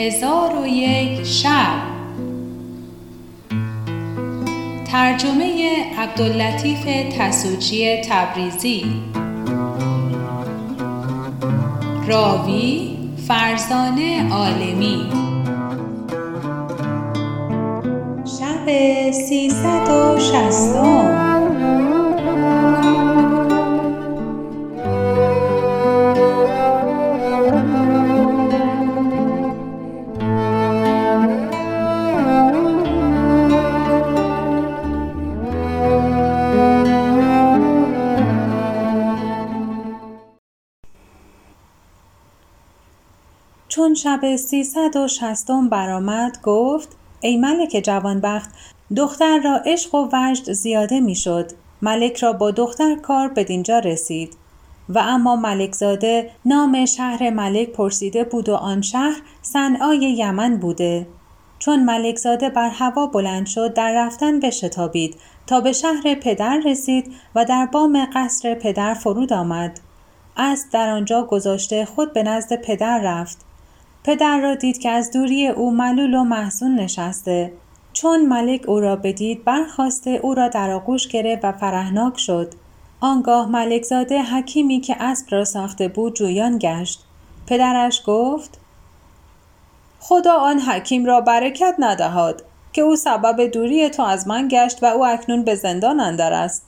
هزار و یک شب. ترجمه عبداللطیف تسوجی تبریزی. راوی فرزانه عالمی. شب سیصد و شستم. شب سیصد و شستم برآمد گفت ای ملک جوانبخت دختر را عشق و وجد زیاده می‌شد ملک را با دختر کار بدینجا رسید. و اما ملکزاده نام شهر ملک پرسیده بود و آن شهر صنعای یمن بوده. چون ملکزاده بر هوا بلند شد در رفتن بشتابید تا به شهر پدر رسید و در بام قصر پدر فرود آمد. اسب در آنجا گذاشته خود به نزد پدر رفت. پدر را دید که از دوری او ملول و محزون نشسته. چون ملک او را بدید برخواسته او را در آغوش گرفت و فرهناک شد. آنگاه ملکزاده حکیمی که اسب را ساخته بود جویان گشت. پدرش گفت خدا آن حکیم را برکت ندهاد که او سبب دوری تو از من گشت و او اکنون به زندان اندر است.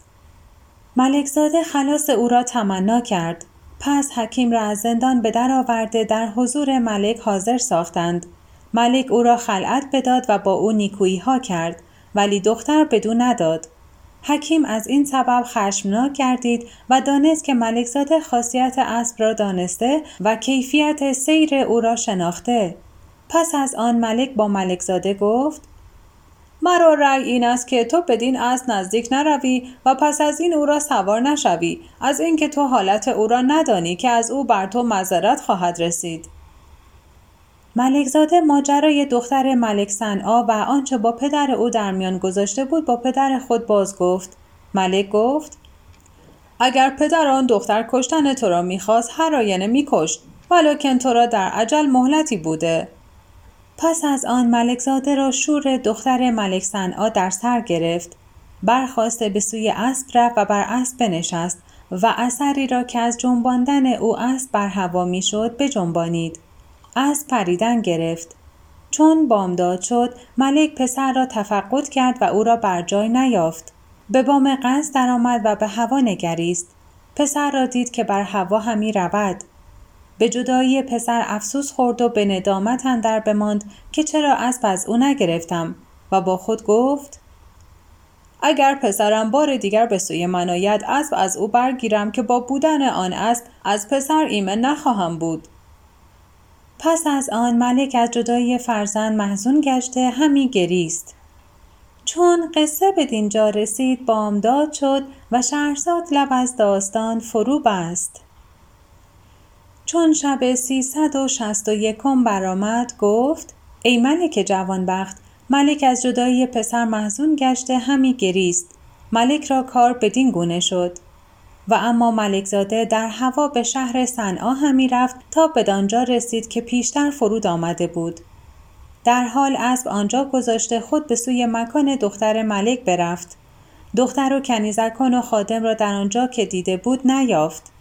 ملکزاده خلاص او را تمنا کرد. پس حکیم را از زندان به در آورده در حضور ملک حاضر ساختند. ملک او را خلعت بداد و با او نیکویی ها کرد ولی دختر بدو نداد. حکیم از این سبب خشمناک گردید و دانست که ملکزاده خاصیت اسب را دانسته و کیفیت سیر او را شناخته. پس از آن ملک با ملکزاده گفت مرا رأی این است که تو بدین اسب نزدیک نروی و پس از این او را سوار نشوی. از اینکه تو حالت او را ندانی که از او بر تو مذرت خواهد رسید. ملکزاده ماجرای دختر ملک صنعا و آنچه با پدر او در میان گذاشته بود با پدر خود باز گفت. ملک گفت اگر پدر آن دختر کشتن تو را می‌خواست هر آینه میکشت ولکن تو را در عجل مهلتی بوده. پس از آن ملکزاده را شور دختر ملک صنعا در سر گرفت برخواسته به سوی اسب رفت و بر اسب بنشست و اثری را که از جنباندن او اسب بر هوا می‌شد بجنبانید. اسب پریدن گرفت. چون بامداد شد ملک پسر را تفقد کرد و او را بر جای نیافت. به بام قصد درآمد و به هوا نگریست. پسر را دید که بر هوا همی رود. به جدایی پسر افسوس خورد و به ندامت اندر بماند که چرا اسب از او نگرفتم و با خود گفت اگر پسرم بار دیگر به سوی من آید اسب از او برگیرم که با بودن آن اسب از پسر ایمن نخواهم بود. پس از آن ملک از جدایی فرزند محزون گشته همی گریست. چون قصه به دینجا رسید بامداد شد و شهرزاد لب از داستان فرو بست. چون شب سیصد و شست و یکم برآمد گفت ای ملک جوانبخت ملک از جدایی پسر محزون گشته همی گریست. ملک را کار بدین گونه شد. و اما ملکزاده در هوا به شهر صنعا همی رفت تا بدانجا رسید که پیشتر فرود آمده بود. در حال اسب آنجا گذاشته خود به سوی مکان دختر ملک برفت. دختر و کنیزکان و خادم را در آنجا که دیده بود نیافت.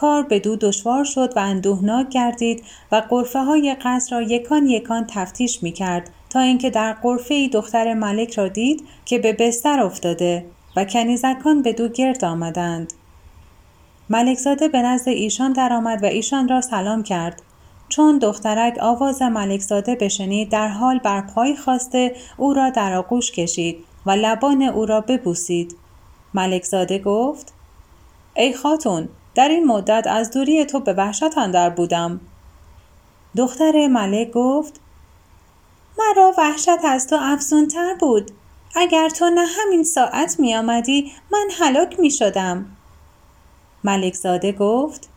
کار به دو دشوار شد و اندوهناک گردید و قرفه های قصر را یکان یکان تفتیش می کرد تا اینکه در قرفه دختر ملک را دید که به بستر افتاده و کنیزکان به دو گرد آمدند. ملکزاده به نزد ایشان درآمد و ایشان را سلام کرد. چون دخترک آواز ملکزاده بشنید در حال بر پای خواسته او را در آغوش کشید و لبان او را ببوسید. ملکزاده گفت ای خاتون در این مدت از دوری تو به وحشت اندر بودم. دختر ملک گفت مرا وحشت از تو افزونتر بود. اگر تو نه همین ساعت می آمدی من هلاک می شدم ملک زاده گفت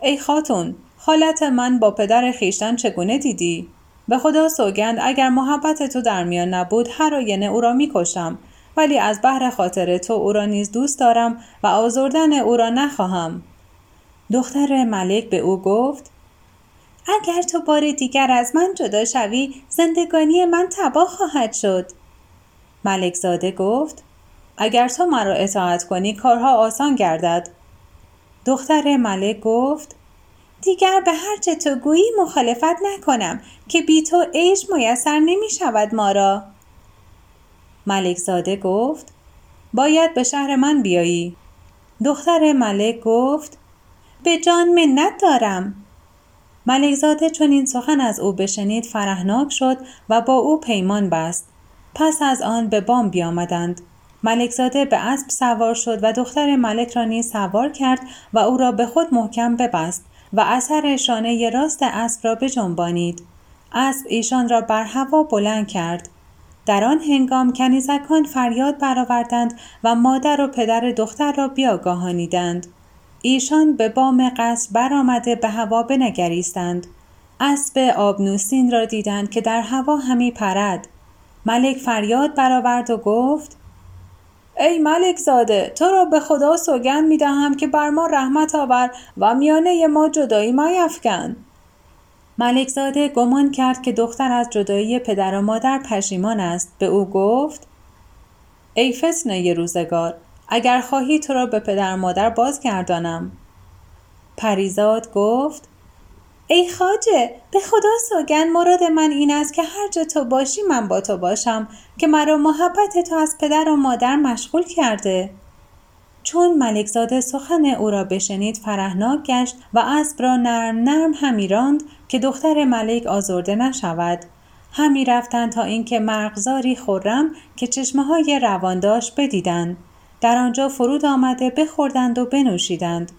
ای خاتون حالت من با پدر خیشتن چگونه دیدی؟ به خدا سوگند اگر محبت تو در میان نبود هر آینه او را می کشم ولی از بحر خاطر تو او را نیز دوست دارم و آزردن او را نخواهم. دختر ملک به او گفت اگر تو بار دیگر از من جدا شوی زندگانی من تباه خواهد شد. ملک زاده گفت اگر تو مرا اطاعت کنی کارها آسان گردد. دختر ملک گفت دیگر به هر چه تو گویی مخالفت نکنم که بی تو عیش میسر نمی شود ما را. ملک زاده گفت باید به شهر من بیایی. دختر ملک گفت به جان منت دارم. ملک زاده چون این سخن از او بشنید فرهناک شد و با او پیمان بست. پس از آن به بام بیامدند. ملکزاده به اسب سوار شد و دختر ملک را نیز سوار کرد و او را به خود محکم ببست و اثر شانه راست اسب را بجنبانید. اسب ایشان را بر هوا بلند کرد. در آن هنگام کنیزکان فریاد برآوردند و مادر و پدر دختر را بیاگاهانیدند. ایشان به بام قصر برآمده به هوا بنگریستند. اسب آبنوسین را دیدند که در هوا همی پرد. ملک فریاد برآورد و گفت ای ملک زاده تو را به خدا سوگند می دهم که بر ما رحمت آور و میانه ما جدایی میفکن ملک زاده گمان کرد که دختر از جدایی پدر و مادر پشیمان است. به او گفت ای فتنه روزگار اگر خواهی تو را به پدر و مادر بازگردانم. پریزاد گفت ای خاجه به خدا سوگن مراد من این است که هر جا تو باشی من با تو باشم که مرا محبت تو از پدر و مادر مشغول کرده. چون ملکزاده سخن او را بشنید فرهناک گشت و اسب را نرم نرم همی راند که دختر ملک آزرده نشود. همی رفتند تا اینکه مرغزاری خورم که چشمه های روان داشت بدیدند در آنجا فرود آمده بخوردند و بنوشیدند.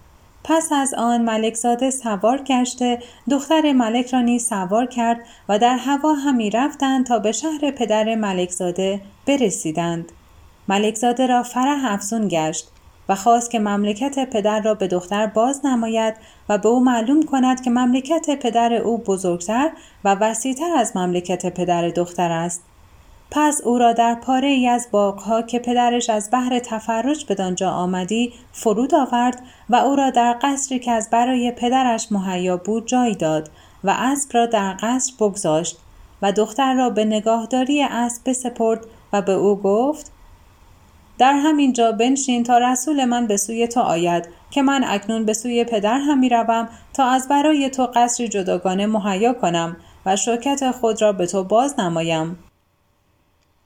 پس از آن ملکزاده سوار گشته دختر ملک را نیز سوار کرد و در هوا همی رفتند تا به شهر پدر ملکزاده برسیدند. ملکزاده را فرح افزون گشت. و خواست که مملکت پدر را به دختر باز نماید و به او معلوم کند که مملکت پدر او بزرگتر و وسیعتر از مملکت پدر دختر است. پس او را در پاره ای از باغها که پدرش از بحر تفرج بدانجا آمدی فرود آورد و او را در قصری که از برای پدرش مهیا بود جای داد و اسب را در قصر بگذاشت و دختر را به نگاهداری اسب بسپرد و به او گفت در همین جا بنشین تا رسول من به سوی تو آید که من اکنون به سوی پدر هم می روم تا از برای تو قصری جداگانه مهیا کنم و شوکت خود را به تو باز نمایم.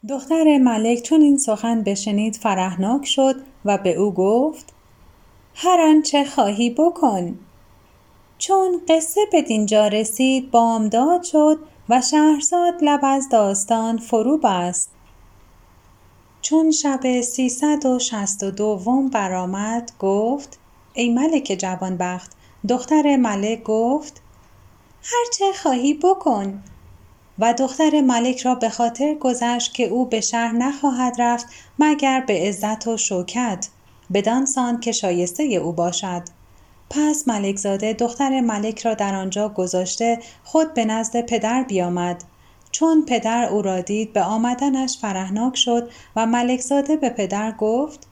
دختر ملک چون این سخن بشنید فرهناک شد و به او گفت هر آنچه خواهی بکن. چون قصه به دینجا رسید بامداد شد و شهرزاد لب از داستان فرو بست چون شب سیصد و شست و دوم برآمد گفت ای ملک جوانبخت دختر ملک گفت هرچه خواهی بکن. و دختر ملک را به خاطر گذشت که او به شهر نخواهد رفت مگر به عزت و شوکت بدان سان که شایسته او باشد. پس ملک زاده دختر ملک را در آنجا گذاشته خود به نزد پدر بیامد. چون پدر او را دید به آمدنش فرهناک شد و ملک زاده به پدر گفت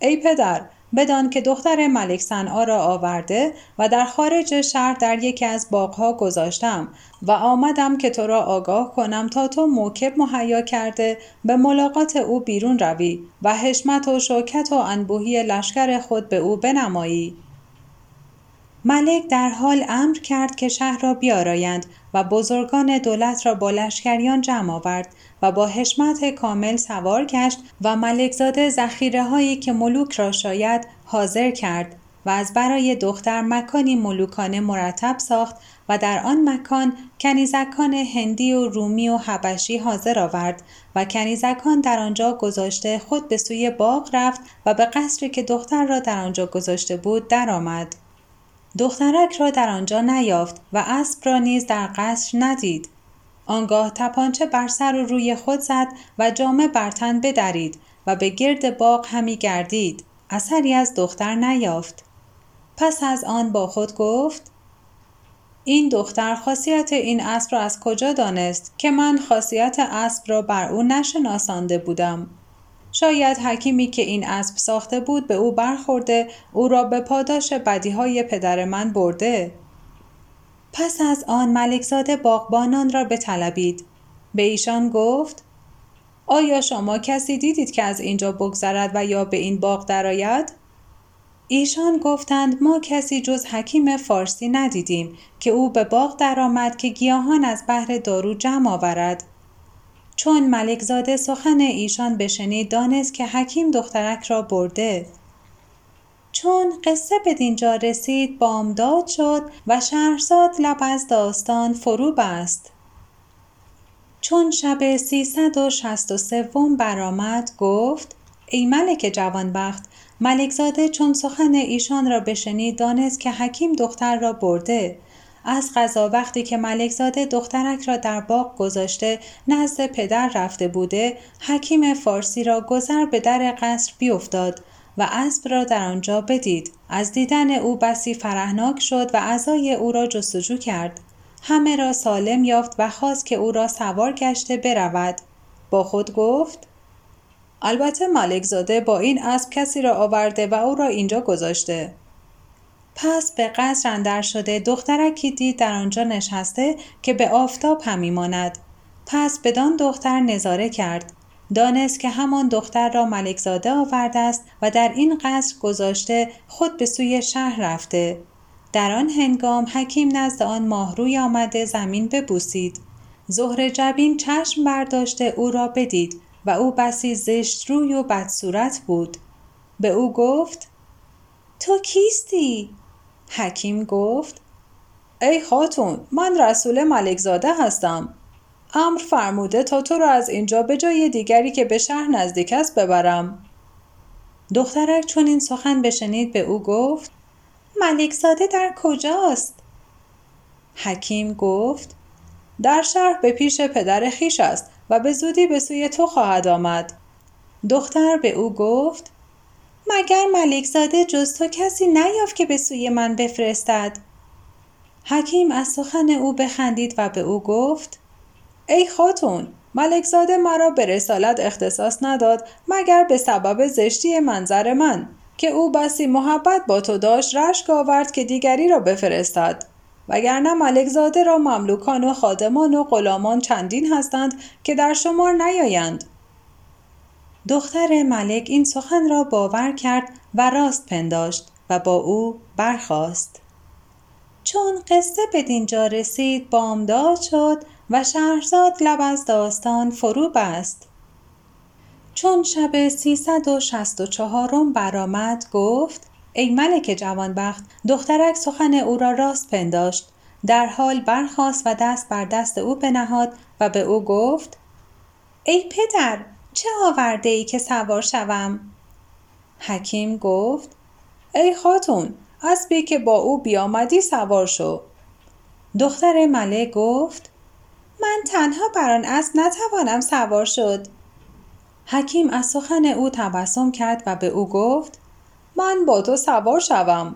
ای پدر بدان که دختر ملک صنعا را آورده و در خارج شهر در یکی از باغها گذاشتم و آمدم که تو را آگاه کنم تا تو موکب مهیا کرده به ملاقات او بیرون روی و حشمت و شوکت و انبوهی لشکر خود به او بنمایی. ملک در حال امر کرد که شهر را بیارایند و بزرگان دولت را با لشکریان جمع آورد و با حشمت کامل سوار گشت و ملکزاده زخیره هایی که ملوک را شاید حاضر کرد و از برای دختر مکانی ملوکانه مرتب ساخت و در آن مکان کنیزکان هندی و رومی و حبشی حاضر آورد و کنیزکان در آنجا گذاشته خود به سوی باغ رفت و به قصری که دختر را در آنجا گذاشته بود درآمد. دخترک را در آنجا نیافت و اسب را نیز در قصر ندید. آنگاه تپانچه بر سر و روی خود زد و جامه بر تن بدرید و به گرد باغ همی گردید. اثری از دختر نیافت. پس از آن با خود گفت این دختر خاصیت این اسب را از کجا دانست که من خاصیت اسب را بر او نشناسانده بودم؟ شاید حکیمی که این اسب ساخته بود به او برخورده او را به پاداش بدیهای پدر من برده. پس از آن ملکزاده باغبانان را بطلبید. به ایشان گفت آیا شما کسی دیدید که از اینجا بگذرد و یا به این باغ درآید؟ ایشان گفتند ما کسی جز حکیم فارسی ندیدیم که او به باغ درآمد که گیاهان از بهر دارو جمع آورد. چون ملکزاده سخن ایشان بشنید دانست که حکیم دخترک را برده. چون قصه به دینجا رسید بامداد شد و شهرزاد لب از داستان فرو بست. چون شب سیصد و شست و سوم برآمد گفت ای ملک جوانبخت ملکزاده چون سخن ایشان را بشنید دانست که حکیم دختر را برده. از غذا وقتی که ملکزاده دخترک را در باغ گذاشته نزد پدر رفته بوده حکیم فارسی را گذر به در قصر بیفتاد و اسب را در آنجا بدید. از دیدن او بسی فرهناک شد و اعضای او را جستجو کرد. همه را سالم یافت و خواست که او را سوار گشته برود. با خود گفت البته ملکزاده با این اسب کسی را آورده و او را اینجا گذاشته. پس به قصر اندر شده دخترکی دید در آنجا نشسته که به آفتاب همی ماند. پس بدان دختر نظاره کرد. دانست که همان دختر را ملکزاده آورده است و در این قصر گذاشته خود به سوی شهر رفته. در آن هنگام حکیم نزد آن ماهروی آمده زمین ببوسید. زهر جبین چشم برداشته او را بدید و او بسی زشت روی و بدصورت بود. به او گفت تو کیستی؟ حکیم گفت ای خاتون من رسول ملکزاده هستم. امر فرموده تا تو را از اینجا به جای دیگری که به شهر نزدیک است ببرم. دخترک چون این سخن بشنید به او گفت ملکزاده در کجاست؟ حکیم گفت در شهر به پیش پدر خیش است و به زودی به سوی تو خواهد آمد. دختر به او گفت مگر ملکزاده جز تو کسی نیافت که به سوی من بفرستد؟ حکیم از سخن او بخندید و به او گفت ای خاتون ملکزاده مرا به رسالت اختصاص نداد مگر به سبب زشتی منظر من که او بسی محبت با تو داشت رشک آورد که دیگری را بفرستد. وگرنه ملکزاده را مملوکان و خادمان و غلامان چندین هستند که در شمار نیایند. دختر ملک این سخن را باور کرد و راست پنداشت و با او برخاست. چون قصه به دینجا رسید بامداد شد و شهرزاد لب از داستان فرو بست. چون شب سیصد و برآمد گفت ای ملک جوانبخت دخترک سخن او را راست پنداشت. در حال برخاست و دست بر دست او بنهاد و به او گفت ای پدر چه آورده ای که سوار شوم؟ حکیم گفت ای خاتون اسبی که با او بیامدی سوار شو. دختر ملک گفت من تنها بر آن اسب نتوانم سوار شد. حکیم از سخن او تبسم کرد و به او گفت من با تو سوار شوم.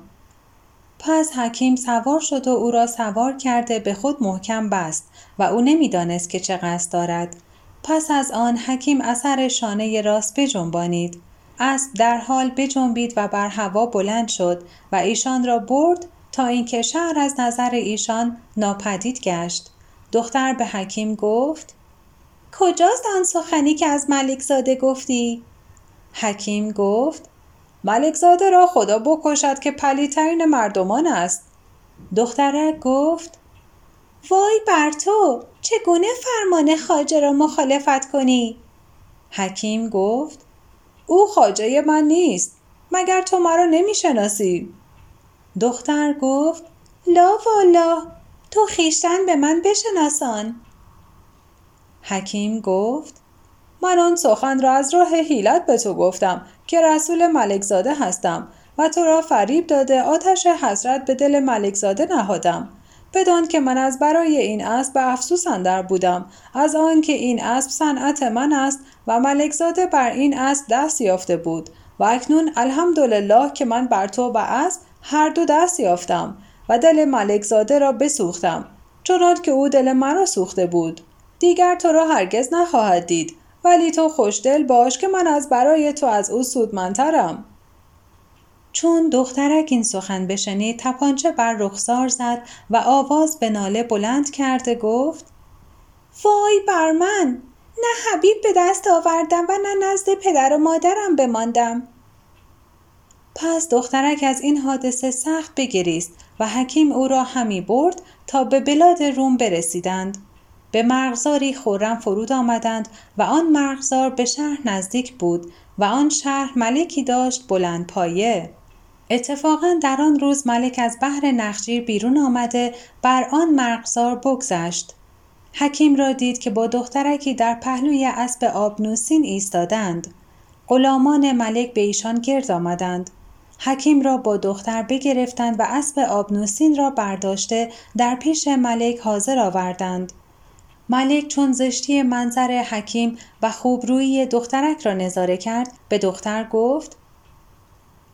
پس حکیم سوار شد و او را سوار کرده به خود محکم بست و او نمی‌دانست که چه قصد دارد. پس از آن حکیم اثر شانه راست بجنبانید. اسب در حال بجنبید و بر هوا بلند شد و ایشان را برد تا اینکه شهر از نظر ایشان ناپدید گشت. دختر به حکیم گفت کجاست آن سخنی که از ملکزاده گفتی؟ حکیم گفت ملکزاده را خدا بکشد که پلیترین مردمان است. دخترک گفت وای بر تو چگونه فرمان خاجه را مخالفت کنی؟ حکیم گفت او خاجه من نیست مگر تو مرا نمی‌شناسی؟ دختر گفت لا والا تو خیشتن به من بشناسان. حکیم گفت من آن سخن را از راه حیلت به تو گفتم که رسول ملکزاده هستم و تو را فریب داده آتش حسرت به دل ملکزاده نهادم. بدان که من از برای این اسب به افسوس اندر بودم. از آنکه این اسب صنعت من است و ملکزاده بر این اسب دست یافته بود. و اکنون الحمدلله که من بر تو و اسب هر دو دست یافتم و دل ملکزاده را بسوختم چنان که او دل مرا سوخته بود. دیگر تو را هرگز نخواهد دید ولی تو خوشدل باش که من از برای تو از او سودمندترم. چون دخترک این سخن بشنید تپانچه بر رخسار زد و آواز به ناله بلند کرده گفت وای بر من! نه حبیب به دست آوردم و نه نزد پدر و مادرم بماندم. پس دخترک از این حادثه سخت بگریست و حکیم او را همی برد تا به بلاد روم برسیدند. به مرغزاری خورم فرود آمدند و آن مرغزار به شهر نزدیک بود و آن شهر ملکی داشت بلند پایه. اتفاقا در آن روز ملک از بحر نخجیر بیرون آمده بر آن مرغزار بگذشت. حکیم را دید که با دخترکی در پهلوی اسب آبنوسین ایستادند. غلامان ملک به ایشان گرد آمدند. حکیم را با دختر بگرفتند و اسب آبنوسین را برداشته در پیش ملک حاضر آوردند. ملک چون زشتی منظر حکیم و خوبرویی دخترک را نظاره کرد به دختر گفت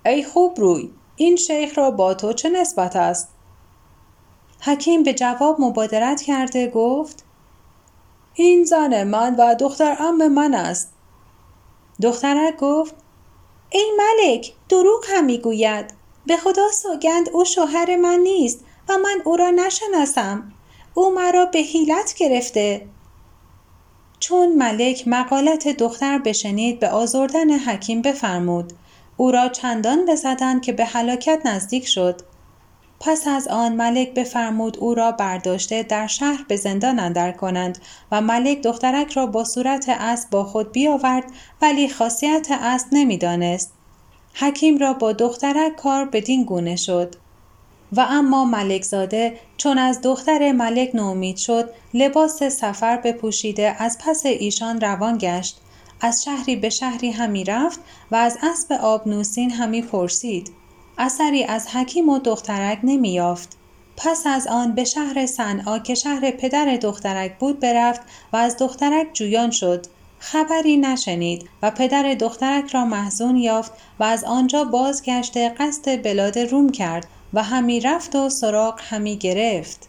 ای خوبروی این شیخ را با تو چه نسبت است؟ حکیم به جواب مبادرت کرده گفت این زن من و دختر ام من است. دخترک گفت ای ملک دروغ هم می‌گوید. به خدا سوگند او شوهر من نیست و من او را نشناسم. او مرا به حیلت گرفته. چون ملک مقالت دختر بشنید به آزردن حکیم بفرمود. او را چندان بزدند که به هلاکت نزدیک شد. پس از آن ملک بفرمود او را برداشته در شهر به زندان اندر کنند و ملک دخترک را با صورت اسب با خود بیاورد ولی خاصیت اسب نمی‌دانست. حکیم را با دخترک کار بدین گونه شد. و اما ملک زاده چون از دختر ملک نومید شد لباس سفر بپوشیده از پس ایشان روان گشت. از شهری به شهری همی رفت و از اسب آبنوسین همی پرسید. اثری از حکیم و دخترک نمی یافت. پس از آن به شهر صنعا که شهر پدر دخترک بود برفت و از دخترک جویان شد. خبری نشنید و پدر دخترک را محزون یافت و از آنجا بازگشته قصد بلاد روم کرد و همی رفت و سراغ همی گرفت.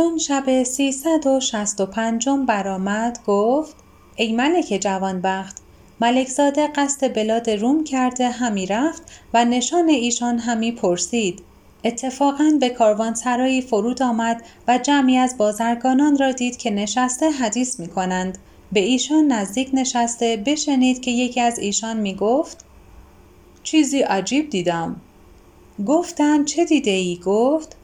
چون شب سیصد و شست و پنجم برآمد گفت ای ملک جوانبخت ملک زاده قصد بلاد روم کرده همی رفت و نشان ایشان همی پرسید. اتفاقا به کاروانسرایی فرود آمد و جمعی از بازرگانان را دید که نشسته حدیث می کنند. به ایشان نزدیک نشسته بشنید که یکی از ایشان می گفت چیزی عجیب دیدم. گفتند چه دیده ای؟ گفت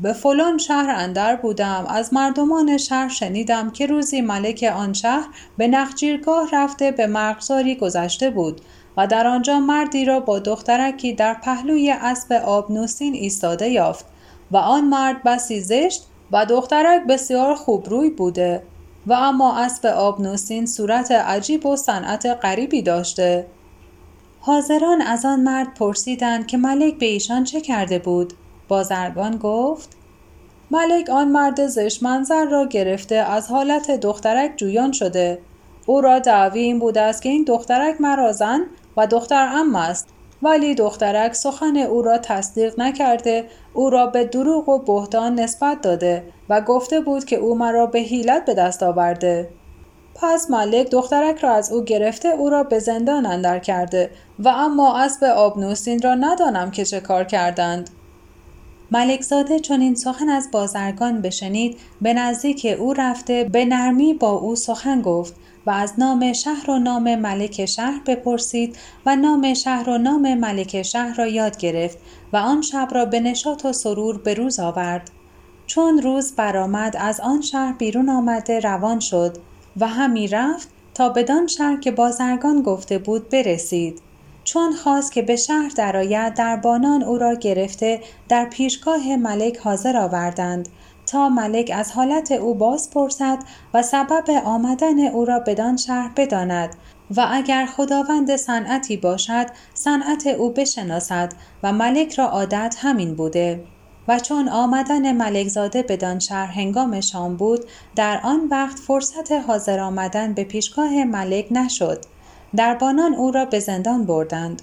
به فلان شهر اندر بودم. از مردمان شهر شنیدم که روزی ملک آن شهر به نخجیرگاه رفته به مرغزاری گذشته بود و در آنجا مردی را با دخترکی در پهلوی اسب آبنوسین ایستاده یافت و آن مرد بسی زشت و دخترک بسیار خوبروی بوده و اما اسب آبنوسین صورت عجیب و صنعت غریبی داشته. حاضران از آن مرد پرسیدند که ملک به ایشان چه کرده بود؟ بازرگان گفت ملک آن مرد زشت منظر را گرفته از حالت دخترک جویان شده. او را دعوی این بوده است که این دخترک مرا زن و دختر ام است ولی دخترک سخن او را تصدیق نکرده او را به دروغ و بهتان نسبت داده و گفته بود که او مرا به حیلت به دست آورده. پس ملک دخترک را از او گرفته او را به زندان اندر کرده و اما اسب آبنوسین را ندانم که چه کار کردند. ملکزاده چون این سخن از بازرگان بشنید به نزدیک او رفته به نرمی با او سخن گفت و از نام شهر و نام ملک شهر بپرسید و نام شهر و نام ملک شهر را یاد گرفت و آن شب را به نشاط و سرور به روز آورد. چون روز برآمد از آن شهر بیرون آمده روان شد و همی رفت تا بدان شهر که بازرگان گفته بود برسید. چون خواست که به شهر درآید دربانان او را گرفته در پیشگاه ملک حاضر آوردند. تا ملک از حالت او باز پرسد و سبب آمدن او را بدان شهر بداند و اگر خداوند صنعتی باشد صنعت او بشناسد و ملک را عادت همین بوده. و چون آمدن ملکزاده بدان شهر هنگام شام بود در آن وقت فرصت حاضر آمدن به پیشگاه ملک نشد. دربانان او را به زندان بردند.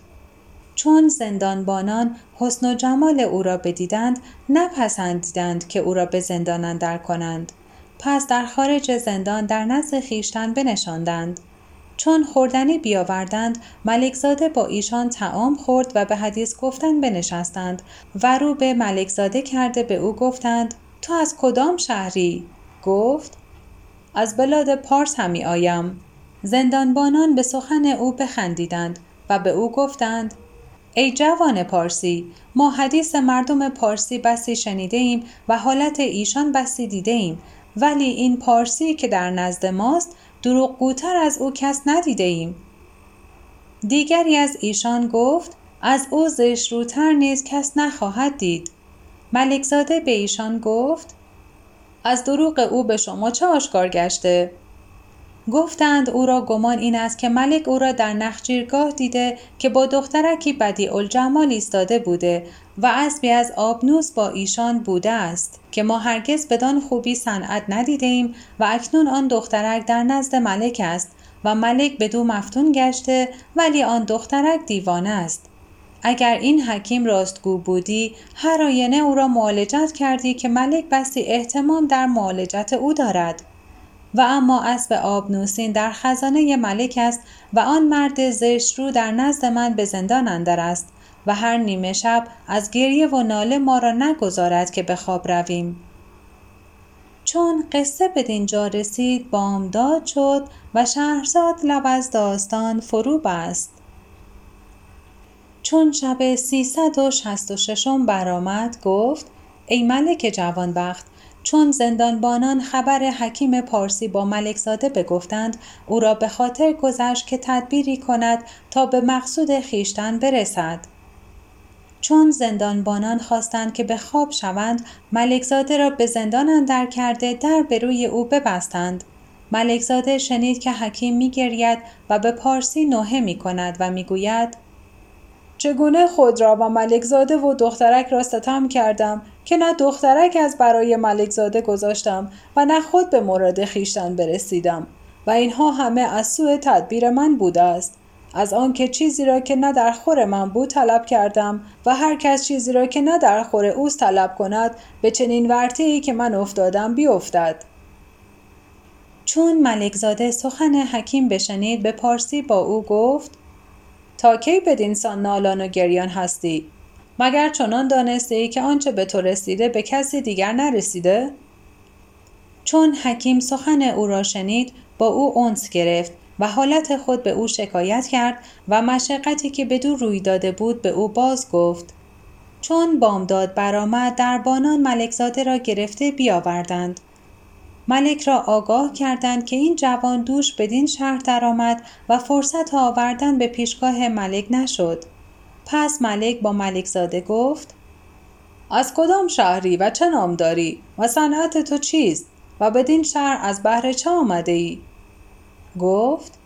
چون زندانبانان حسن و جمال او را بدیدند نپسندیدند که او را به زندان اندر کنند. پس در خارج زندان در نزد خویشتن بنشاندند. چون خوردنی بیاوردند ملکزاده با ایشان تعام خورد و به حدیث گفتن بنشستند و رو به ملکزاده کرده به او گفتند تو از کدام شهری؟ گفت از بلاد پارس همی آیم. زندانبانان به سخن او بخندیدند و به او گفتند ای جوان پارسی ما حدیث مردم پارسی بسی شنیده ایم و حالت ایشان بسی دیده ایم ولی این پارسی که در نزد ماست دروغگوتر از او کس ندیده ایم. دیگری از ایشان گفت از او روتر نیز کس نخواهد دید. ملکزاده به ایشان گفت از دروغ او به شما چه آشکار گشته؟ گفتند او را گمان این است که ملک او را در نخجیرگاه دیده که با دخترکی بدی الجمال ایستاده بوده و اسبی از آبنوس با ایشان بوده است که ما هرگز بدان خوبی صنعت ندیده و اکنون آن دخترک در نزد ملک است و ملک بدو مفتون گشته ولی آن دخترک دیوانه است. اگر این حکیم راستگو بودی هر آینه او را معالجت کردی که ملک بسی احتمام در معالجت او دارد. و اما اسب آبنوسین در خزانه ملک است و آن مرد زشت رو در نزد من به زندان اندر است و هر نیمه شب از گریه و ناله ما را نگذارد که به خواب رویم. چون قصه به دینجا رسید بامداد شد و شهرزاد لب از داستان فرو بست. چون شب سیصد و شست و ششم برآمد گفت ای ملک جوانبخت چون زندانبانان خبر حکیم پارسی با ملکزاده بگفتند او را به خاطر گذشت که تدبیری کند تا به مقصود خیشتن برسد. چون زندانبانان خواستند که به خواب شوند ملکزاده را به زندان اندر کرده در به روی او ببستند. ملکزاده شنید که حکیم میگرید و به پارسی نوحه می کند و می‌گوید چگونه خود را و ملکزاده و دخترک را ستم کردم که نه دخترک از برای ملکزاده گذاشتم و نه خود به مورد خیشتن برسیدم و اینها همه از سوء تدبیر من بوده است. از آنکه چیزی را که نه در خور من بود طلب کردم و هر کس چیزی را که نه در خور اوست طلب کند به چنین ورطه ای که من افتادم بیفتد. چون ملکزاده سخن حکیم بشنید به پارسی با او گفت تا کی بدین سان نالان و گریان هستی؟ مگر چنان دانسته ای که آنچه به تو رسیده به کسی دیگر نرسیده؟ چون حکیم سخن او را شنید با او اونس گرفت و حالت خود به او شکایت کرد و مشقتی که به دو روی داده بود به او باز گفت چون بامداد برآمد دربانان ملکزاده را گرفته بیاوردند. ملک را آگاه کردند که این جوان دوش بدین شهر درآمد و فرصت آوردن به پیشگاه ملک نشد. پس ملک با ملکزاده گفت از کدام شهری و چه نام داری و صنعت تو چیست و بدین شهر از بهر چه آمده ای؟ گفت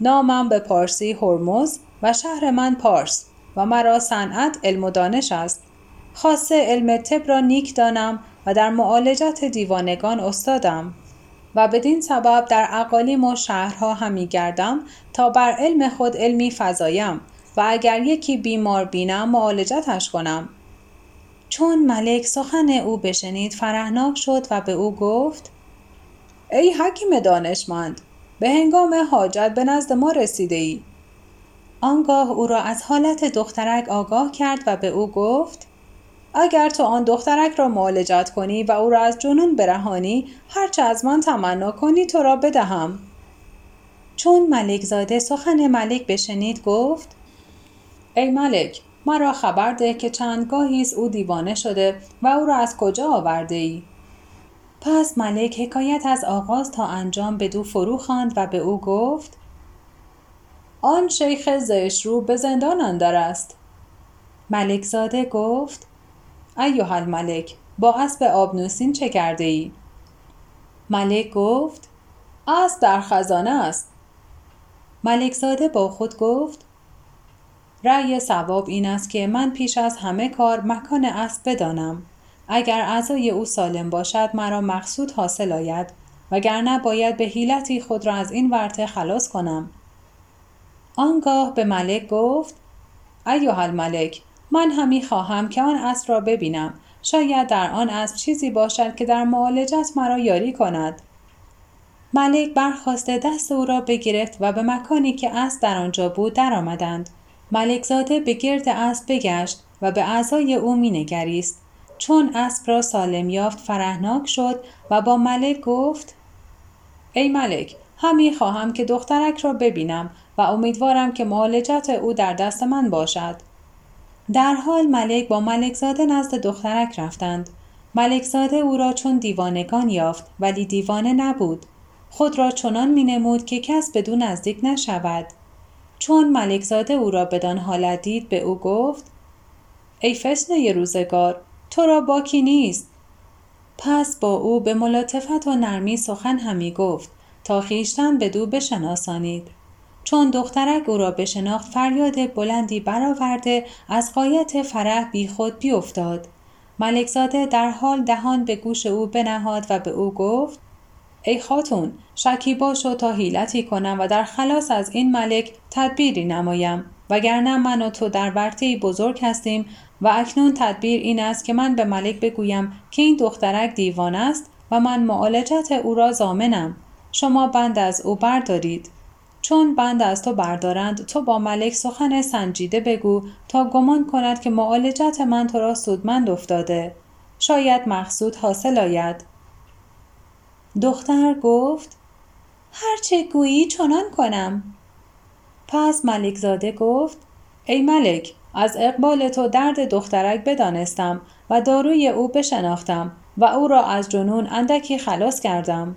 نامم به پارسی هرمز و شهر من پارس و مرا صنعت علم و دانش است. خاصه علم طب را نیک دانم و در معالجت دیوانگان استادم و بدین سبب در اقالیم و شهرها همی گردم تا بر علم خود علمی فضایم و اگر یکی بیمار بینم معالجتش کنم. چون ملک سخن او بشنید فرهناک شد و به او گفت ای حکیم دانشمند به هنگام حاجت به نزد ما رسیده ای آنگاه او را از حالت دخترک آگاه کرد و به او گفت اگر تو آن دخترک را معالجت کنی و او را از جنون برهانی هرچه از من تمنا کنی تو را بدهم. چون ملک زاده سخن ملک بشنید گفت ای ملک مرا خبر ده که چندگاهی است او دیوانه شده و او را از کجا آورده ای؟ پس ملک حکایت از آغاز تا انجام به دو فرو خواند و به او گفت آن شیخ زشت رو به زندان اندر است ملک زاده گفت ایها الملک با اسب آبنوسین چه کرده ای؟ ملک گفت اسب در خزانه است. ملک زاده با خود گفت رأی صواب این است که من پیش از همه کار مکان اسب بدانم. اگر اعضای او سالم باشد مرا مقصود حاصل آید وگرنه باید به حیلتی خود را از این ورطه خلاص کنم. آنگاه به ملک گفت ایها الملک من همی خواهم که آن اسب را ببینم. شاید در آن اسب چیزی باشد که در معالجت مرا یاری کند. ملک برخواسته دست او را بگرفت و به مکانی که اسب در آنجا بود درآمدند. ملک زاده به گرد اسب بگشت و به اعضای او مینگریست. چون اسب را سالم یافت فرهناک شد و با ملک گفت ای ملک همی خواهم که دخترک را ببینم و امیدوارم که معالجت او در دست من باشد. در حال ملک با ملکزاده نزد دخترک رفتند. ملکزاده او را چون دیوانگان یافت ولی دیوانه نبود. خود را چنان می نمود که کس بدون نزدیک نشود. چون ملکزاده او را بدان حالت دید به او گفت ای فسنه روزگار تو را باکی نیست. پس با او به ملاطفت و نرمی سخن همی گفت تا خویشتن بدو بشناسانید. چون دخترک او را بشناخت فریاد بلندی برآورده از قایت فرح بیخود بیافتاد. ملکزاده در حال دهان به گوش او بنهاد و به او گفت ای خاتون شکیبا شو تا حیلتی کنم و در خلاص از این ملک تدبیری نمایم. وگرنه من و تو در ورطه بزرگ هستیم و اکنون تدبیر این است که من به ملک بگویم که این دخترک دیوان است و من معالجت او را زامنم شما بند از او بردارید. چون بند از تو بردارند تو با ملک سخن سنجیده بگو تا گمان کند که معالجت من تو را سودمند افتاده. شاید مقصود حاصل آید. دختر گفت هرچه گویی چنان کنم. پس ملک زاده گفت ای ملک از اقبال تو درد دخترک بدانستم و داروی او بشناختم و او را از جنون اندکی خلاص کردم.